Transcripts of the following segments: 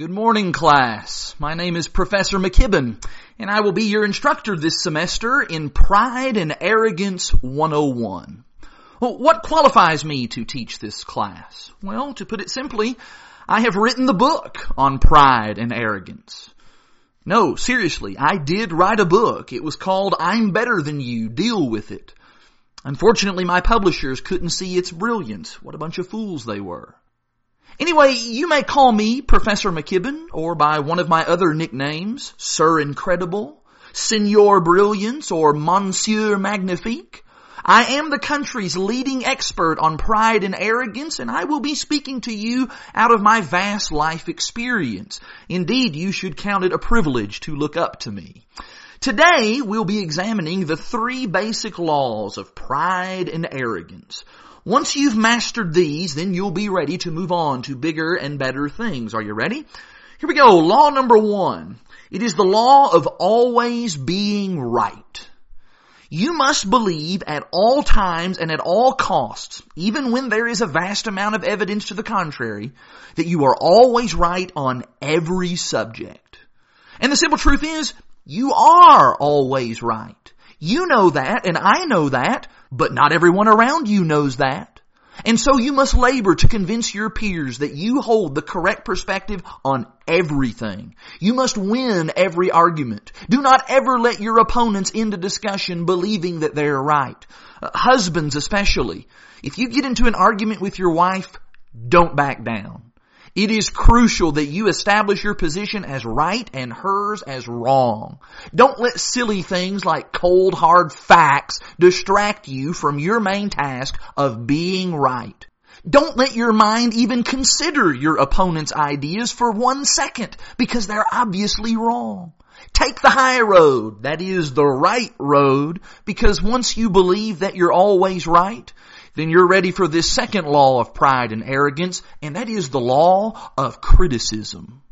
Good morning, class. My name is Professor McKibben, and I will be your instructor this semester in Pride and Arrogance 101. Well, what qualifies me to teach this class? Well, to put it simply, I have written the book on pride and arrogance. No, seriously, I did write a book. It was called I'm Better Than You, Deal With It. Unfortunately, my publishers couldn't see its brilliance. What a bunch of fools they were. Anyway, you may call me Professor McKibben, or by one of my other nicknames, Sir Incredible, Senor Brilliance, or Monsieur Magnifique. I am the country's leading expert on pride and arrogance, and I will be speaking to you out of my vast life experience. Indeed, you should count it a privilege to look up to me. Today, we'll be examining the three basic laws of pride and arrogance. Once you've mastered these, then you'll be ready to move on to bigger and better things. Are you ready? Here we go. Law number one. It is the law of always being right. You must believe at all times and at all costs, even when there is a vast amount of evidence to the contrary, that you are always right on every subject. And the simple truth is, you are always right. You know that, and I know that, but not everyone around you knows that. And so you must labor to convince your peers that you hold the correct perspective on everything. You must win every argument. Do not ever let your opponents into discussion believing that they're right. Uh, husbands especially. If you get into an argument with your wife, don't back down. It is crucial that you establish your position as right and hers as wrong. Don't let silly things like cold hard facts distract you from your main task of being right. Don't let your mind even consider your opponent's ideas for one second because they're obviously wrong. Take the high road, that is the right road, because once you believe that you're always right, then you're ready for this second law of pride and arrogance, and that is the law of criticism.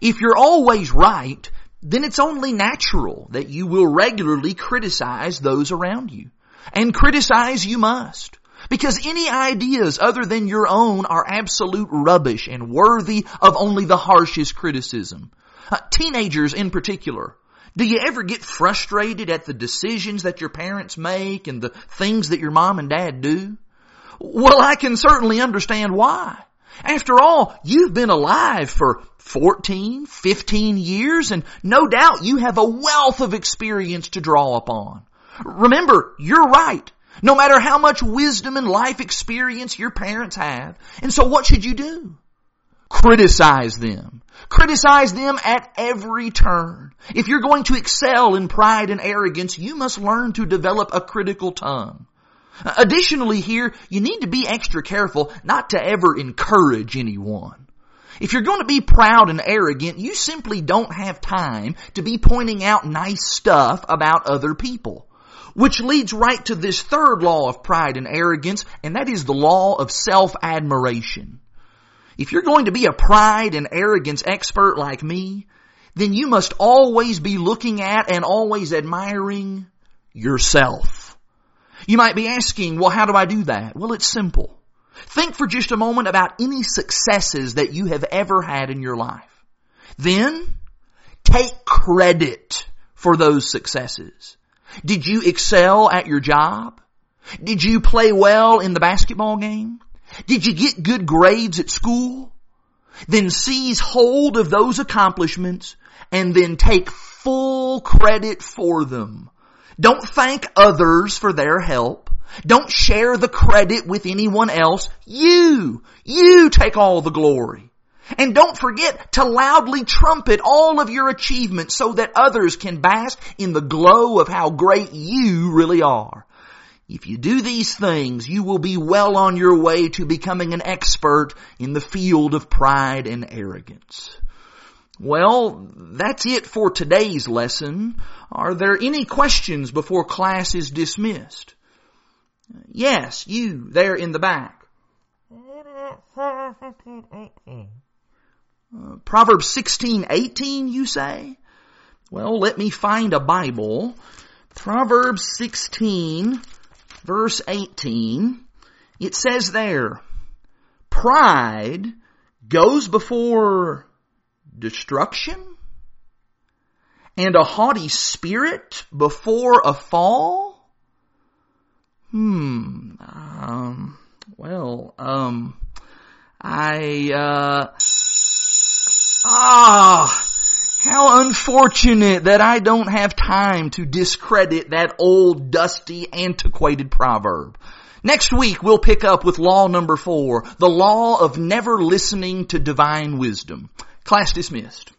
If you're always right, then it's only natural that you will regularly criticize those around you. And criticize you must. Because any ideas other than your own are absolute rubbish and worthy of only the harshest criticism. Uh, teenagers in particular do you ever get frustrated at the decisions that your parents make and the things that your mom and dad do? Well, I can certainly understand why. After all, you've been alive for 14, 15 years and no doubt you have a wealth of experience to draw upon. Remember, you're right. No matter how much wisdom and life experience your parents have. And so what should you do? Criticize them. Criticize them at every turn. If you're going to excel in pride and arrogance, you must learn to develop a critical tongue. Additionally here, you need to be extra careful not to ever encourage anyone. If you're going to be proud and arrogant, you simply don't have time to be pointing out nice stuff about other people. Which leads right to this third law of pride and arrogance, and that is the law of self-admiration. If you're going to be a pride and arrogance expert like me, then you must always be looking at and always admiring yourself. You might be asking, well, how do I do that? Well, it's simple. Think for just a moment about any successes that you have ever had in your life. Then, take credit for those successes. Did you excel at your job? Did you play well in the basketball game? Did you get good grades at school? Then seize hold of those accomplishments and then take full credit for them. Don't thank others for their help. Don't share the credit with anyone else. You, you take all the glory. And don't forget to loudly trumpet all of your achievements so that others can bask in the glow of how great you really are. If you do these things, you will be well on your way to becoming an expert in the field of pride and arrogance. Well, that's it for today's lesson. Are there any questions before class is dismissed? Yes, you there in the back. Uh, Proverbs 16:18 you say? Well, let me find a Bible. Proverbs 16, verse 18, it says there, pride goes before destruction? And a haughty spirit before a fall? Hmm, um, well, um, I, uh, ah, how unfortunate that I don't have time to discredit that old, dusty, antiquated proverb. Next week we'll pick up with law number four, the law of never listening to divine wisdom. Class dismissed.